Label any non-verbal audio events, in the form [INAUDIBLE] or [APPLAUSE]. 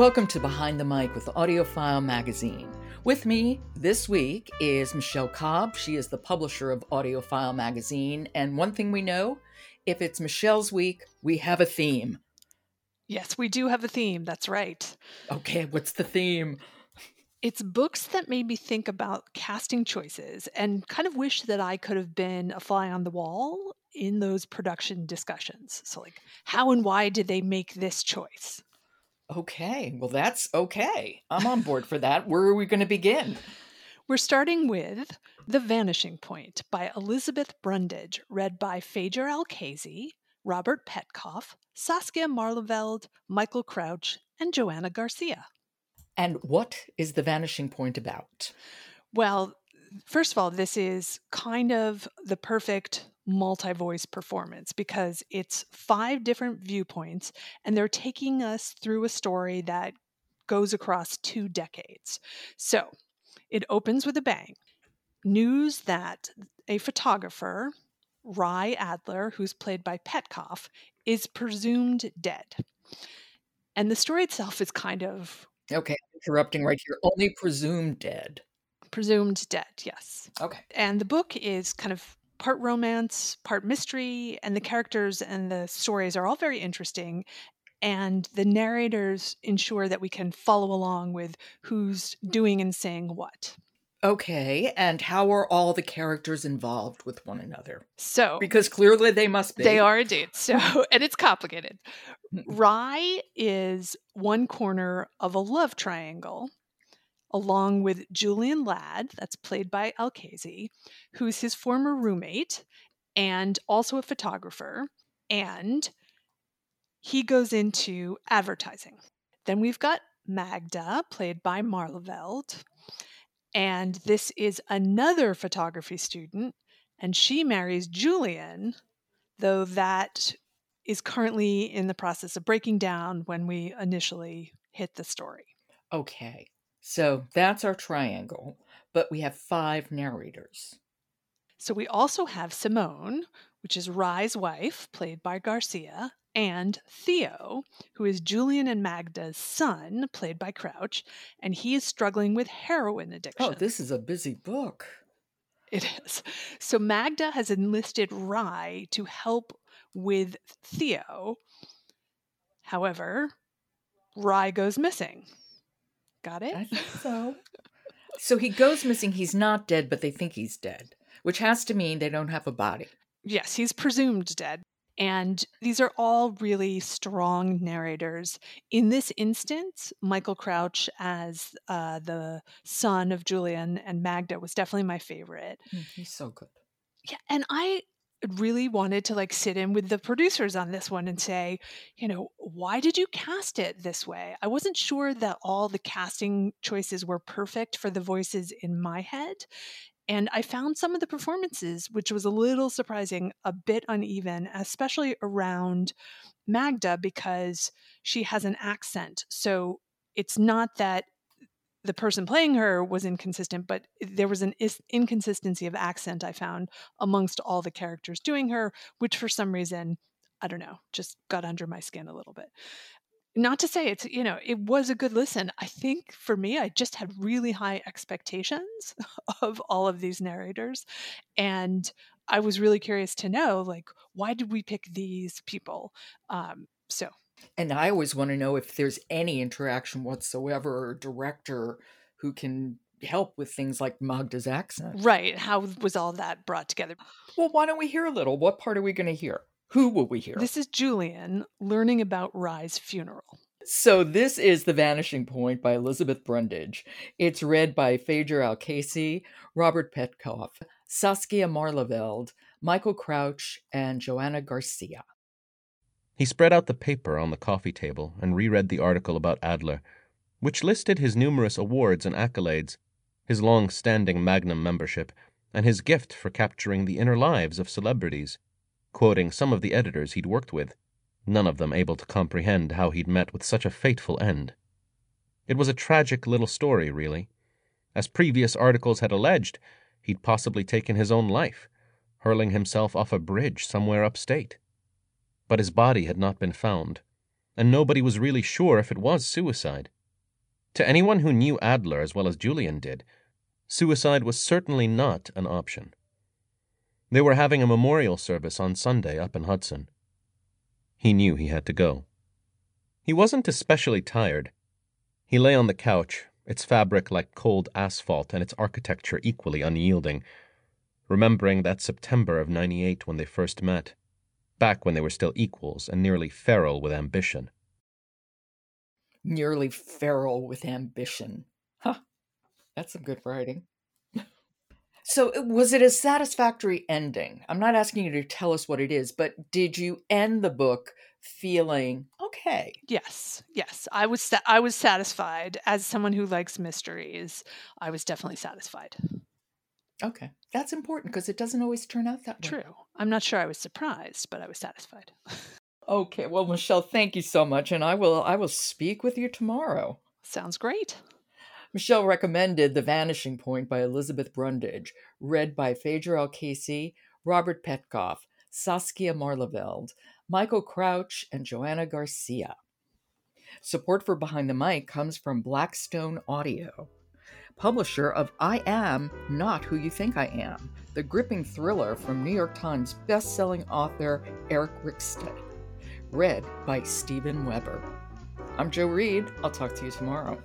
Welcome to Behind the Mic with AudioFile Magazine. With me this week is Michelle Cobb. She is the publisher of AudioFile Magazine. And one thing we know if it's Michelle's week, we have a theme. Yes, we do have a theme. That's right. Okay, what's the theme? It's books that made me think about casting choices and kind of wish that I could have been a fly on the wall in those production discussions. So, like, how and why did they make this choice? Okay, well, that's okay. I'm on board for that. Where are we going to begin? We're starting with The Vanishing Point by Elizabeth Brundage, read by Fajer Al-Kaisi, Robert Petkoff, Saskia Maarleveld, Michael Crouch, and Joanna Garcia. And what is The Vanishing Point about? Well, first of all, this is kind of the perfect multi voice performance because it's five different viewpoints and they're taking us through a story that goes across two decades. So it opens with a bang. News that a photographer, Rye Adler, who's played by Petkoff, is presumed dead. And the story itself is kind of. Okay, interrupting right here. Only presumed dead. Presumed dead, yes. Okay. And the book is kind of part romance, part mystery, and the characters and the stories are all very interesting. And the narrators ensure that we can follow along with who's doing and saying what. Okay, and how are all the characters involved with one another? So, because clearly they must be. They are indeed. So, [LAUGHS] and it's complicated. Hmm. Rye is one corner of a love triangle along with Julian Ladd, that's played by Al-Kaisi, who's his former roommate and also a photographer. And he goes into advertising. Then we've got Magda, played by Maarleveld. And this is another photography student, and she marries Julian, though that is currently in the process of breaking down when we initially hit the story. Okay. So that's our triangle, but we have five narrators. So we also have Simone, which is Rye's wife, played by Garcia, and Theo, who is Julian and Magda's son, played by Crouch, and he is struggling with heroin oh, addiction. Oh, this is a busy book. It is. So Magda has enlisted Rye to help with Theo. However, Rye goes missing. Got it? I think [LAUGHS] so. so he goes missing. He's not dead, but they think he's dead, which has to mean they don't have a body. Yes, he's presumed dead. And these are all really strong narrators. In this instance, Michael Crouch as uh, the son of Julian and Magda was definitely my favorite. Mm, he's so good. Yeah, and I really wanted to like sit in with the producers on this one and say, you know, why did you cast it this way? I wasn't sure that all the casting choices were perfect for the voices in my head. And I found some of the performances, which was a little surprising, a bit uneven, especially around Magda because she has an accent. So it's not that the person playing her was inconsistent, but there was an is- inconsistency of accent I found amongst all the characters doing her, which for some reason, I don't know, just got under my skin a little bit. Not to say it's, you know, it was a good listen. I think for me, I just had really high expectations [LAUGHS] of all of these narrators. And I was really curious to know, like, why did we pick these people? Um, so and I always want to know if there's any interaction whatsoever or director who can help with things like Magda's accent. Right. How was all that brought together? Well, why don't we hear a little? What part are we going to hear? Who will we hear? This is Julian learning about Rye's funeral. So this is The Vanishing Point by Elizabeth Brundage. It's read by Fajer Al-Kaisi, Robert Petkoff, Saskia Maarleveld, Michael Crouch, and Joanna Garcia. He spread out the paper on the coffee table and reread the article about Adler, which listed his numerous awards and accolades, his long standing Magnum membership, and his gift for capturing the inner lives of celebrities, quoting some of the editors he'd worked with, none of them able to comprehend how he'd met with such a fateful end. It was a tragic little story, really. As previous articles had alleged, he'd possibly taken his own life, hurling himself off a bridge somewhere upstate but his body had not been found, and nobody was really sure if it was suicide. To anyone who knew Adler as well as Julian did, suicide was certainly not an option. They were having a memorial service on Sunday up in Hudson. He knew he had to go. He wasn't especially tired. He lay on the couch, its fabric like cold asphalt and its architecture equally unyielding, remembering that September of 98 when they first met, back when they were still equals and nearly feral with ambition. Nearly feral with ambition. Huh. That's some good writing. [LAUGHS] so, uh, was it a satisfactory ending? I'm not asking you to tell us what it is, but did you end the book feeling okay? Yes, yes. I was sa- I was satisfied as someone who likes mysteries. I was definitely satisfied. Okay. That's important because it doesn't always turn out that way. True. I'm not sure I was surprised, but I was satisfied. [LAUGHS] Okay. Well, Michelle, thank you so much and I will I will speak with you tomorrow. Sounds great. Michelle recommended The Vanishing Point by Elizabeth Brundage, read by Fajer Al-Kaisi, Robert Petkoff, Saskia Maarleveld, Michael Crouch, and Joanna Garcia. Support for Behind the Mic comes from Blackstone Audio, publisher of I Am Not Who You Think I Am, the gripping thriller from New York Times bestselling author Eric Rickstad, read by Stephen Weber. I'm Jo Reed. I'll talk to you tomorrow.